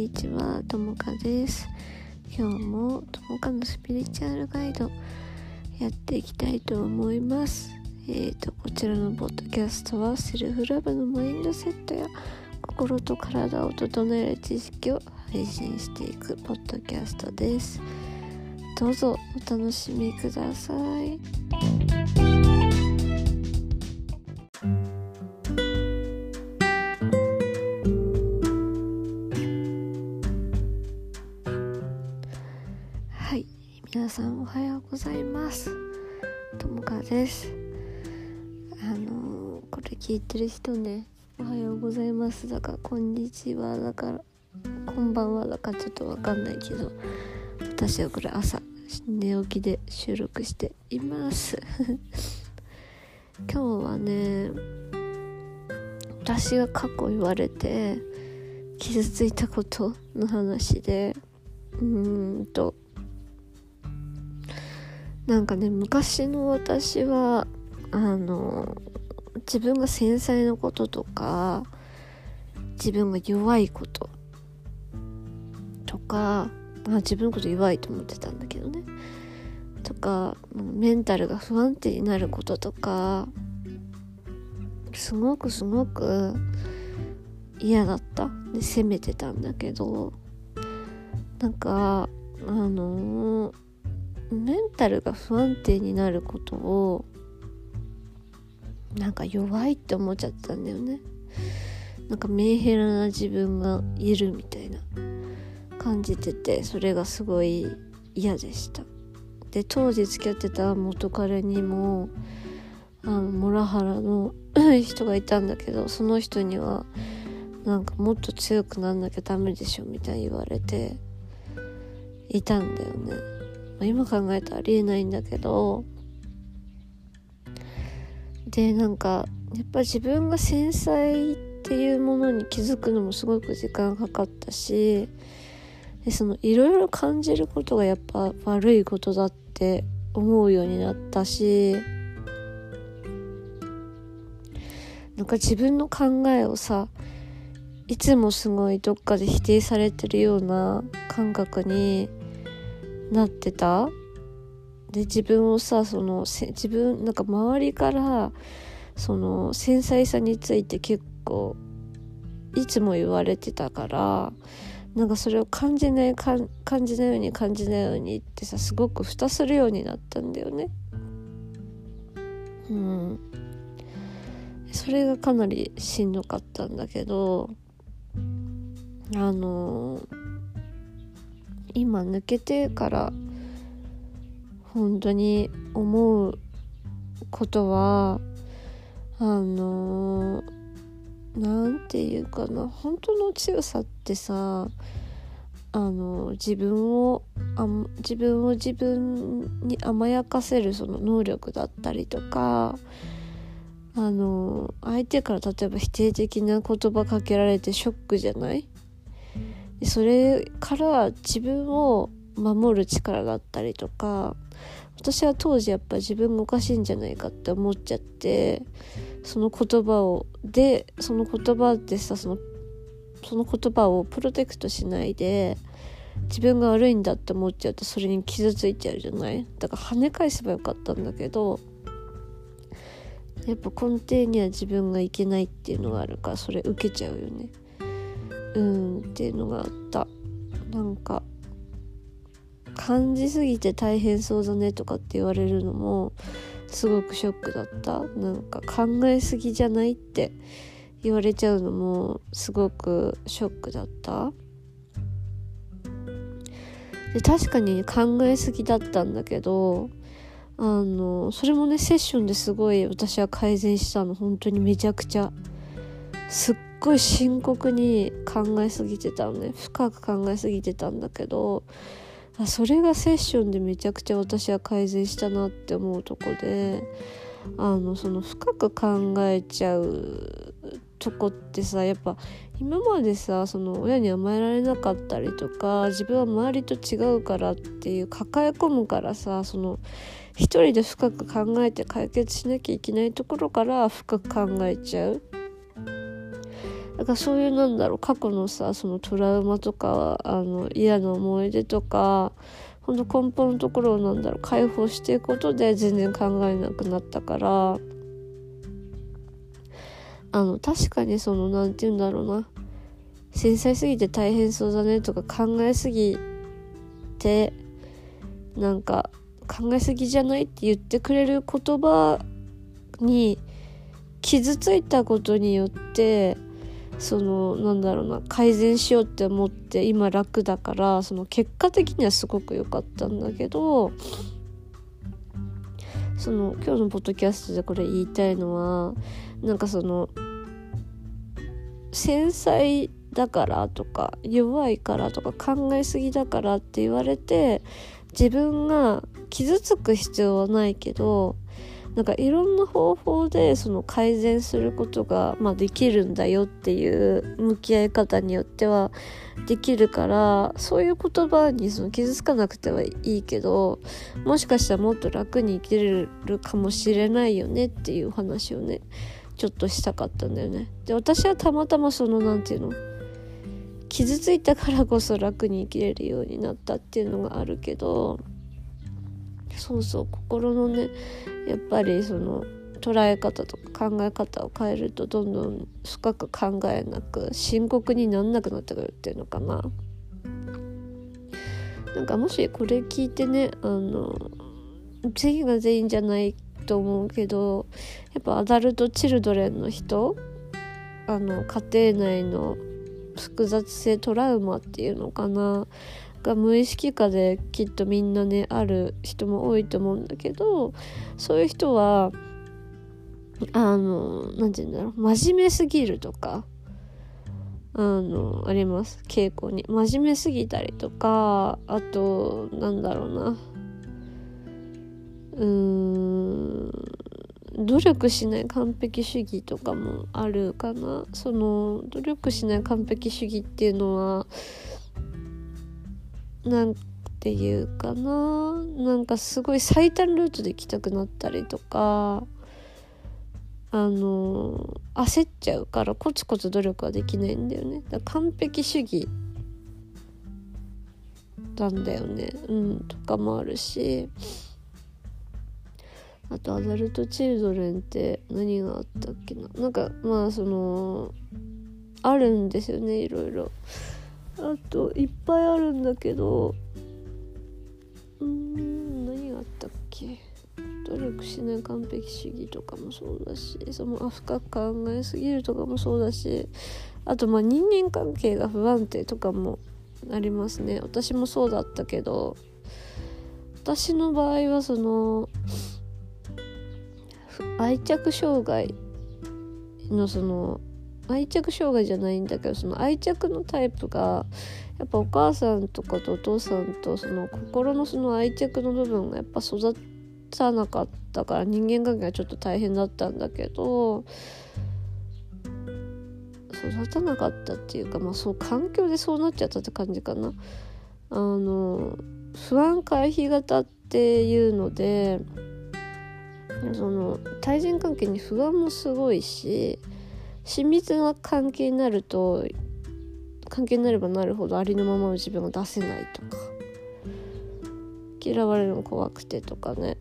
にちはともかです。今日もともかのスピリチュアルガイドやっていきたいと思います。えーとこちらのポッドキャストはセルフラブのマインドセットや心と体を整える知識を配信していくポッドキャストです。どうぞお楽しみください。さんおはようございます。ともかです。あのーこれ聞いてる人ねおはようございます。だからこんにちはだからこんばんは。だからちょっとわかんないけど私はこれ朝寝起きで収録しています。今日はね私が過去言われて傷ついたことの話でうーんとなんかね昔の私はあの自分が繊細なこととか自分が弱いこととか、まあ、自分のこと弱いと思ってたんだけどね。とかメンタルが不安定になることとかすごくすごく嫌だった。で責めてたんだけどなんかあのメンタルが不安定になることをなんか弱いって思っちゃったんだよね。なんかメンヘラな自分がいるみたいな感じててそれがすごい嫌でした。で当時付き合ってた元彼にもあのモラハラの 人がいたんだけどその人にはなんかもっと強くなんなきゃダメでしょみたいに言われていたんだよね、今考えたらありえないんだけど。でなんかやっぱ自分が繊細っていうものに気づくのもすごく時間かかったしでそのいろいろ感じることがやっぱ悪いことだって思うようになったし。なんか自分の考えをさいつもすごいどっかで否定されてるような感覚になってた？で自分をさその自分なんか周りからその繊細さについて結構いつも言われてたからなんかそれを感じない感じないように感じないようにってさすごく蓋するようになったんだよね。うん。それがかなりしんどかったんだけどあの今抜けてから本当に思うことはあのなんていうかな本当の強さってさあの自分をあ自分を自分に甘やかせるその能力だったりとかあの相手から例えば否定的な言葉かけられてショックじゃない？それから自分を守る力だったりとか私は当時やっぱ自分がおかしいんじゃないかって思っちゃってその言葉をでその言葉でさそのその言葉をプロテクトしないで自分が悪いんだって思っちゃうとそれに傷ついちゃうじゃない？だから跳ね返せばよかったんだけどやっぱ根底には自分がいけないっていうのがあるからそれ受けちゃうよね。うんっていうのがあった。なんか感じすぎて大変そうだねとかって言われるのもすごくショックだった。なんか考えすぎじゃないって言われちゃうのもすごくショックだった。で確かに考えすぎだったんだけどあのそれもねセッションですごい私は改善したの。本当にめちゃくちゃすっごい深刻に考えすぎてたのね。深く考えすぎてたんだけどそれがセッションでめちゃくちゃ私は改善したなって思うとこであのその深く考えちゃうとこってさやっぱ今までさその親に甘えられなかったりとか自分は周りと違うからっていう抱え込むからさその一人で深く考えて解決しなきゃいけないところから深く考えちゃう。だかそういうなんだろう過去のさそのトラウマとかあの嫌な思い出とかほんと根本のところをなんだろう解放していくことで全然考えなくなったからあの確かにその何て言うんだろうな。繊細すぎて大変そうだねとか考えすぎてなんか考えすぎじゃないって言ってくれる言葉に傷ついたことによってそのなんだろうな改善しようって思って今楽だからその結果的にはすごく良かったんだけどその今日のポッドキャストでこれ言いたいのはなんかその繊細だからとか弱いからとか考えすぎだからって言われて自分が傷つく必要はないけどなんかいろんな方法でその改善することが、まあ、できるんだよっていう向き合い方によってはできるからそういう言葉にその傷つかなくてはいいけどもしかしたらもっと楽に生きれるかもしれないよねっていう話をねちょっとしたかったんだよね。で私はたまたまその何て言うの傷ついたからこそ楽に生きれるようになったっていうのがあるけどそうそう心のねやっぱりその捉え方とか考え方を変えるとどんどん深く考えなく深刻になんなくなってくるっていうのかな。なんかもしこれ聞いてねあの全員が全員じゃないと思うけどやっぱアダルト・チルドレンの人あの家庭内の複雑性トラウマっていうのかなが無意識下できっとみんなねある人も多いと思うんだけどそういう人はあの何て言うんだろう真面目すぎるとかあのあります。傾向に。真面目すぎたりとかあとなんだろうな。うーん努力しない完璧主義とかもあるかな。その努力しない完璧主義っていうのはなんていうかな。なんかすごい最短ルートで行きたくなったりとかあの焦っちゃうからコツコツ努力はできないんだよね。だ完璧主義なんだよね。うんとかもあるし。あとアダルト・チルドレンって何があったっけな。なんかまあそのあるんですよねいろいろ。あといっぱいあるんだけどうーん何があったっけ？努力しない完璧主義とかもそうだしそのあ深く考えすぎるとかもそうだしあとまあ人間関係が不安定とかもありますね。私もそうだったけど私の場合はその愛着障害のその愛着障害じゃないんだけどその愛着のタイプがやっぱお母さんとかとお父さんとその心のその愛着の部分がやっぱ育たなかったから人間関係がちょっと大変だったんだけど育たなかったっていうかまあそう環境でそうなっちゃったって感じかな。あの不安回避型っていうのでその対人関係に不安もすごいし親密な関係になると関係になればなるほどありのままの自分が出せないとか嫌われるの怖くてとかね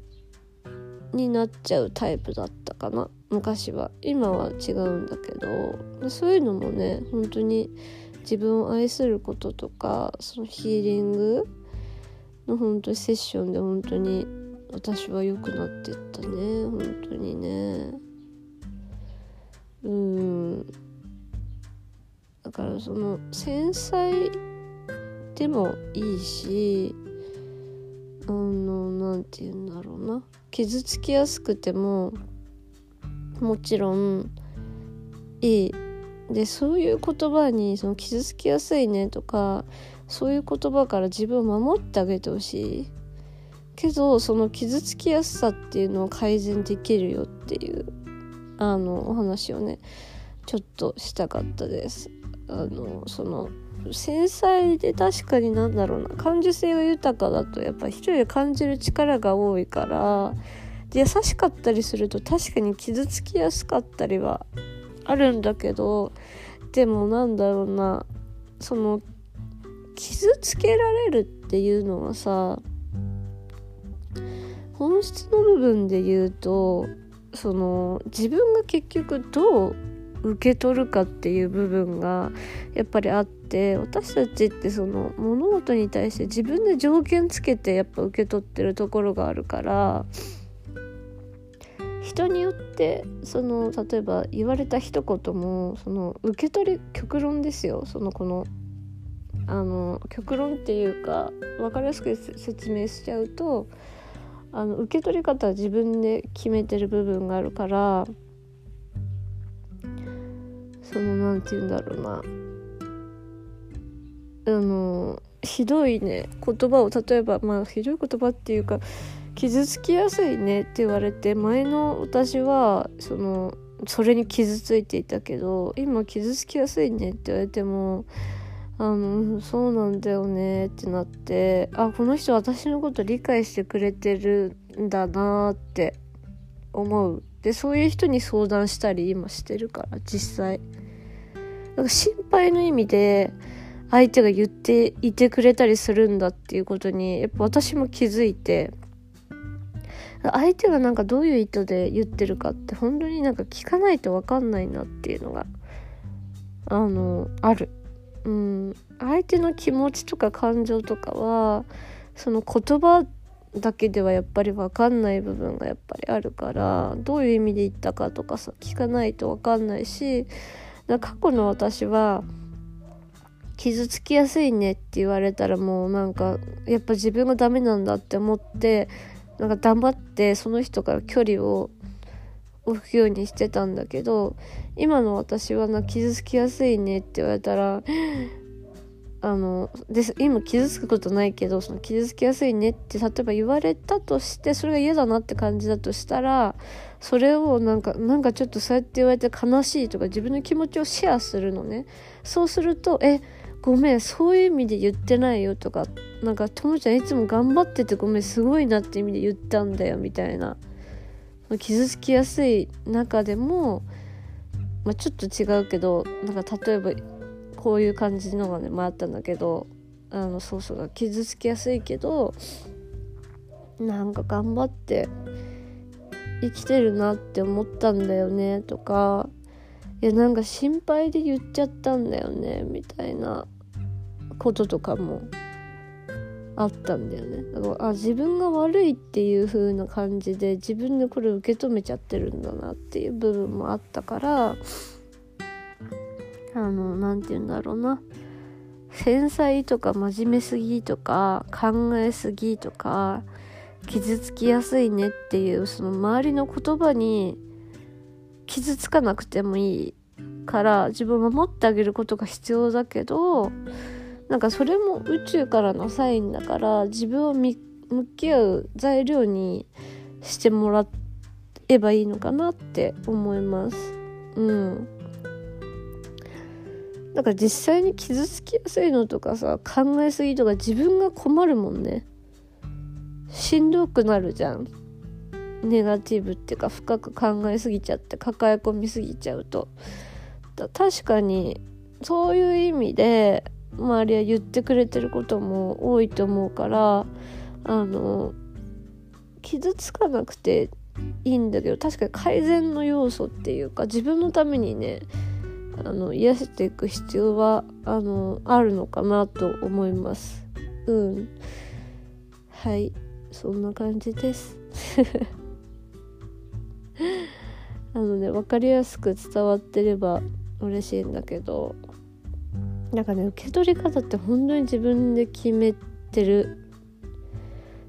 になっちゃうタイプだったかな。昔は。今は違うんだけどそういうのもね本当に自分を愛することとかそのヒーリングの本当にセッションで本当に私は良くなってったね。本当にね。うん。だからその繊細でもいいしあの何て言うんだろうな。傷つきやすくてももちろんいい。でそういう言葉にその傷つきやすいねとかそういう言葉から自分を守ってあげてほしいけどその傷つきやすさっていうのを改善できるよっていう。あのお話をねちょっとしたかったです。あのその繊細で確かになんだろうな。感受性が豊かだとやっぱ一人で感じる力が多いからで優しかったりすると確かに傷つきやすかったりはあるんだけどでもなんだろうな。その傷つけられるっていうのはさ本質の部分で言うとその自分が結局どう受け取るかっていう部分がやっぱりあって私たちってその物事に対して自分で条件つけてやっぱ受け取ってるところがあるから人によってその例えば言われた一言もその受け取り極論ですよ。そのこのあの極論っていうか分かりやすく説明しちゃうとあの受け取り方は自分で決めてる部分があるからその何て言うんだろうな。あのひどいね言葉を例えばまあひどい言葉っていうか傷つきやすいねって言われて前の私はそのそれに傷ついていたけど今傷つきやすいねって言われてもあのそうなんだよねってなってあこの人私のこと理解してくれてるんだなって思うでそういう人に相談したり今してるから実際なんか心配の意味で相手が言っていてくれたりするんだっていうことにやっぱ私も気づいて相手がなんかどういう意図で言ってるかって本当になんか聞かないと分かんないなっていうのがあのある。うん、相手の気持ちとか感情とかはその言葉だけではやっぱり分かんない部分がやっぱりあるからどういう意味で言ったかとかさ聞かないと分かんないし過去の私は傷つきやすいねって言われたらもうなんかやっぱ自分がダメなんだって思ってなんか黙ってその人から距離を置くようにしてたんだけど今の私はな傷つきやすいねって言われたらあのです今傷つくことないけどその傷つきやすいねって例えば言われたとしてそれが嫌だなって感じだとしたらそれをなんかなんかちょっとそうやって言われて悲しいとか自分の気持ちをシェアするのね。そうするとえごめんそういう意味で言ってないよとかなんかともちゃんいつも頑張っててごめんすごいなって意味で言ったんだよみたいな。傷つきやすい中でも、まあ、ちょっと違うけどなんか例えばこういう感じのがね回ったんだけどあのそうそう傷つきやすいけどなんか頑張って生きてるなって思ったんだよねとかいやなんか心配で言っちゃったんだよねみたいなこととかもあったんだよね。だからあ自分が悪いっていう風な感じで自分でこれ受け止めちゃってるんだなっていう部分もあったからあの何て言うんだろうな。繊細とか真面目すぎとか考えすぎとか傷つきやすいねっていうその周りの言葉に傷つかなくてもいいから自分を守ってあげることが必要だけどなんかそれも宇宙からのサインだから自分を向き合う材料にしてもらえばいいのかなって思います。うん。だか実際に傷つきやすいのとかさ考えすぎとか自分が困るもんね。しんどくなるじゃん。ネガティブっていうか深く考えすぎちゃって抱え込みすぎちゃうと。確かにそういう意味で周りは言ってくれてることも多いと思うからあの傷つかなくていいんだけど確かに改善の要素っていうか自分のためにねあの癒していく必要はあのあるのかなと思います。うん。はい。そんな感じです。あのね分かりやすく伝わってれば嬉しいんだけど。なんかね受け取り方って本当に自分で決めてる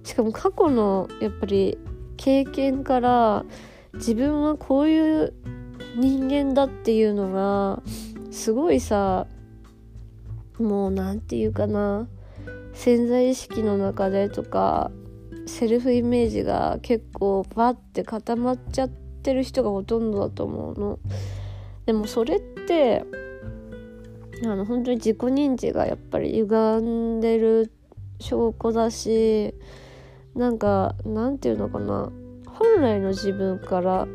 しかも過去のやっぱり経験から自分はこういう人間だっていうのがすごいさもう何て言うかな潜在意識の中でとかセルフイメージが結構バッて固まっちゃってる人がほとんどだと思うの。でもそれってあの本当に自己認知がやっぱり歪んでる証拠だしなんかなんていうのかな。本来の自分から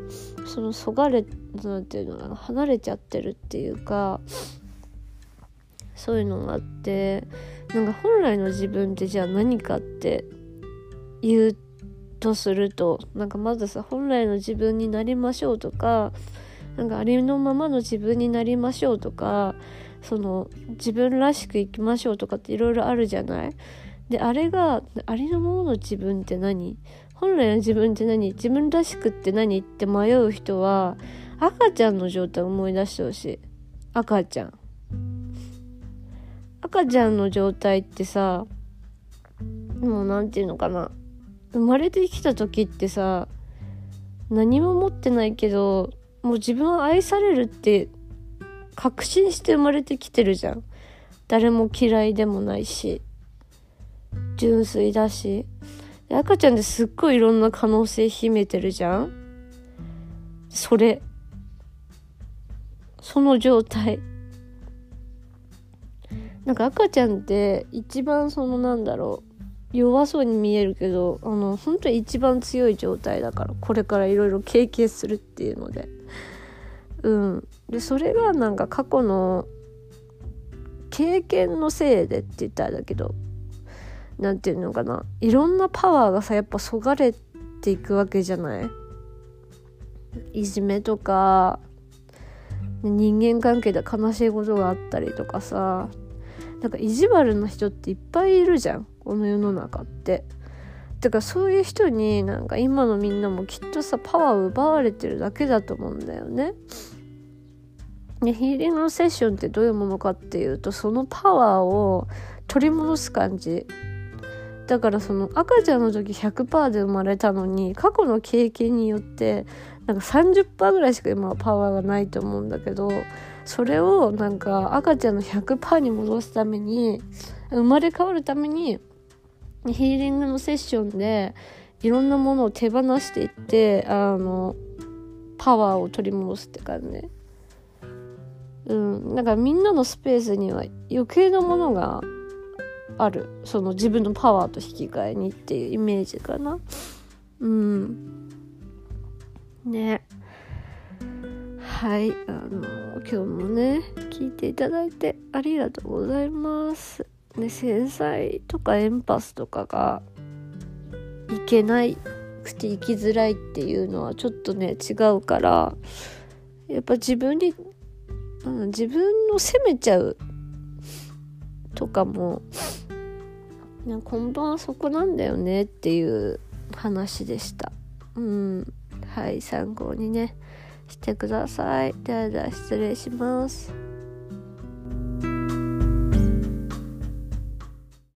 そのそがれ何て言うのかな離れちゃってるっていうかそういうのがあってなんか本来の自分ってじゃあ何かって言うとするとなんかまずさ本来の自分になりましょうとかなんかありのままの自分になりましょうとかその自分らしく生きましょうとかっていろいろあるじゃない？であれがありのままの自分って何？本来の自分って何？自分らしくって何って迷う人は赤ちゃんの状態を思い出してほしい。赤ちゃん。赤ちゃんの状態ってさもう何て言うのかな？生まれてきた時ってさ何も持ってないけどもう自分は愛されるって確信して生まれてきてるじゃん。誰も嫌いでもないし純粋だし。赤ちゃんってすっごいいろんな可能性秘めてるじゃん。それ。その状態。なんか赤ちゃんって一番そのなんだろう。弱そうに見えるけどあの本当に一番強い状態だからこれからいろいろ経験するっていうので。うん。でそれがなんか過去の経験のせいでって言ったらだけど何て言うのかな。いろんなパワーがさやっぱそがれていくわけじゃない？いじめとか人間関係で悲しいことがあったりとかさ。なんか意地悪な人っていっぱいいるじゃんこの世の中って。だからそういう人になんか今のみんなもきっとさパワーを奪われてるだけだと思うんだよね。でヒーリングのセッションってどういうものかっていうとそのパワーを取り戻す感じだからその赤ちゃんの時100%で生まれたのに過去の経験によってなんか30%ぐらいしか今はパワーがないと思うんだけどそれをなんか赤ちゃんの100%に戻すために生まれ変わるためにヒーリングのセッションでいろんなものを手放していってあのパワーを取り戻すって感じね。うん、だからみんなのスペースには余計なものがある。その自分のパワーと引き換えにっていうイメージかな。うん。ね。はい。あの今日もね聞いていただいてありがとうございます。ね繊細とかエンパスとかがいけないくて生きづらいっていうのはちょっとね違うからやっぱ自分に、うん、自分を責めちゃうとかも根本はそこなんだよねっていう話でした。うん。はい参考にねしてください。ではでは失礼します。